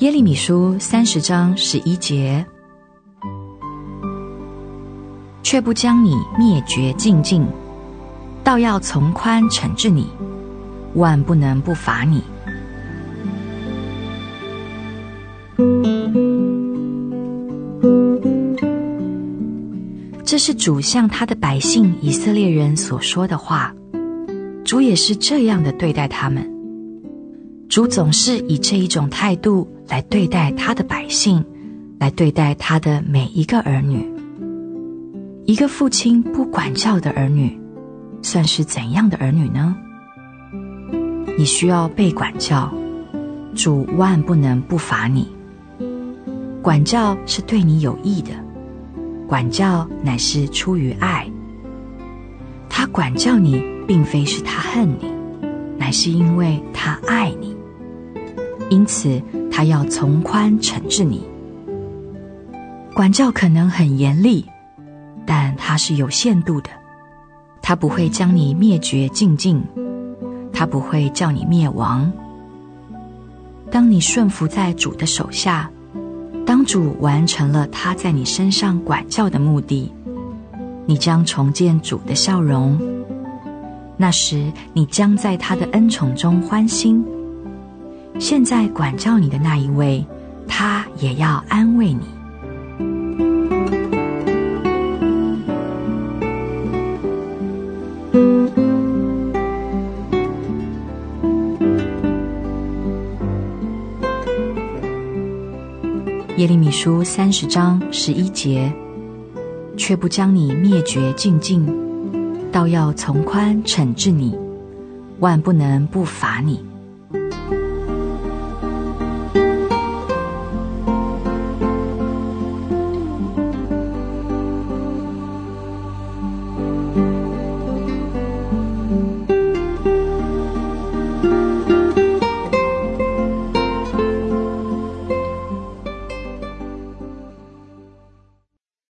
耶利米书三十章十一节，却不将你灭绝净尽，倒要从宽惩治你，万不能不罚你。这是主向他的百姓以色列人所说的话。主也是这样的对待他们。主总是以这一种态度来对待他的百姓，来对待他的每一个儿女。一个父亲不管教的儿女，算是怎样的儿女呢？你需要被管教，主万不能不罚你。管教是对你有益的。管教乃是出于爱，他管教你，并非是他恨你，乃是因为他爱你，因此他要从宽惩治你。管教可能很严厉，但它是有限度的，他不会将你灭绝净尽，他不会叫你灭亡。当你顺服在主的手下。当主完成了他在你身上管教的目的，你将重建主的笑容。那时，你将在他的恩宠中欢欣。现在管教你的那一位，他也要安慰你。耶利米书三十章十一节，却不将你灭绝净尽，倒要从宽惩治你，万不能不罚你。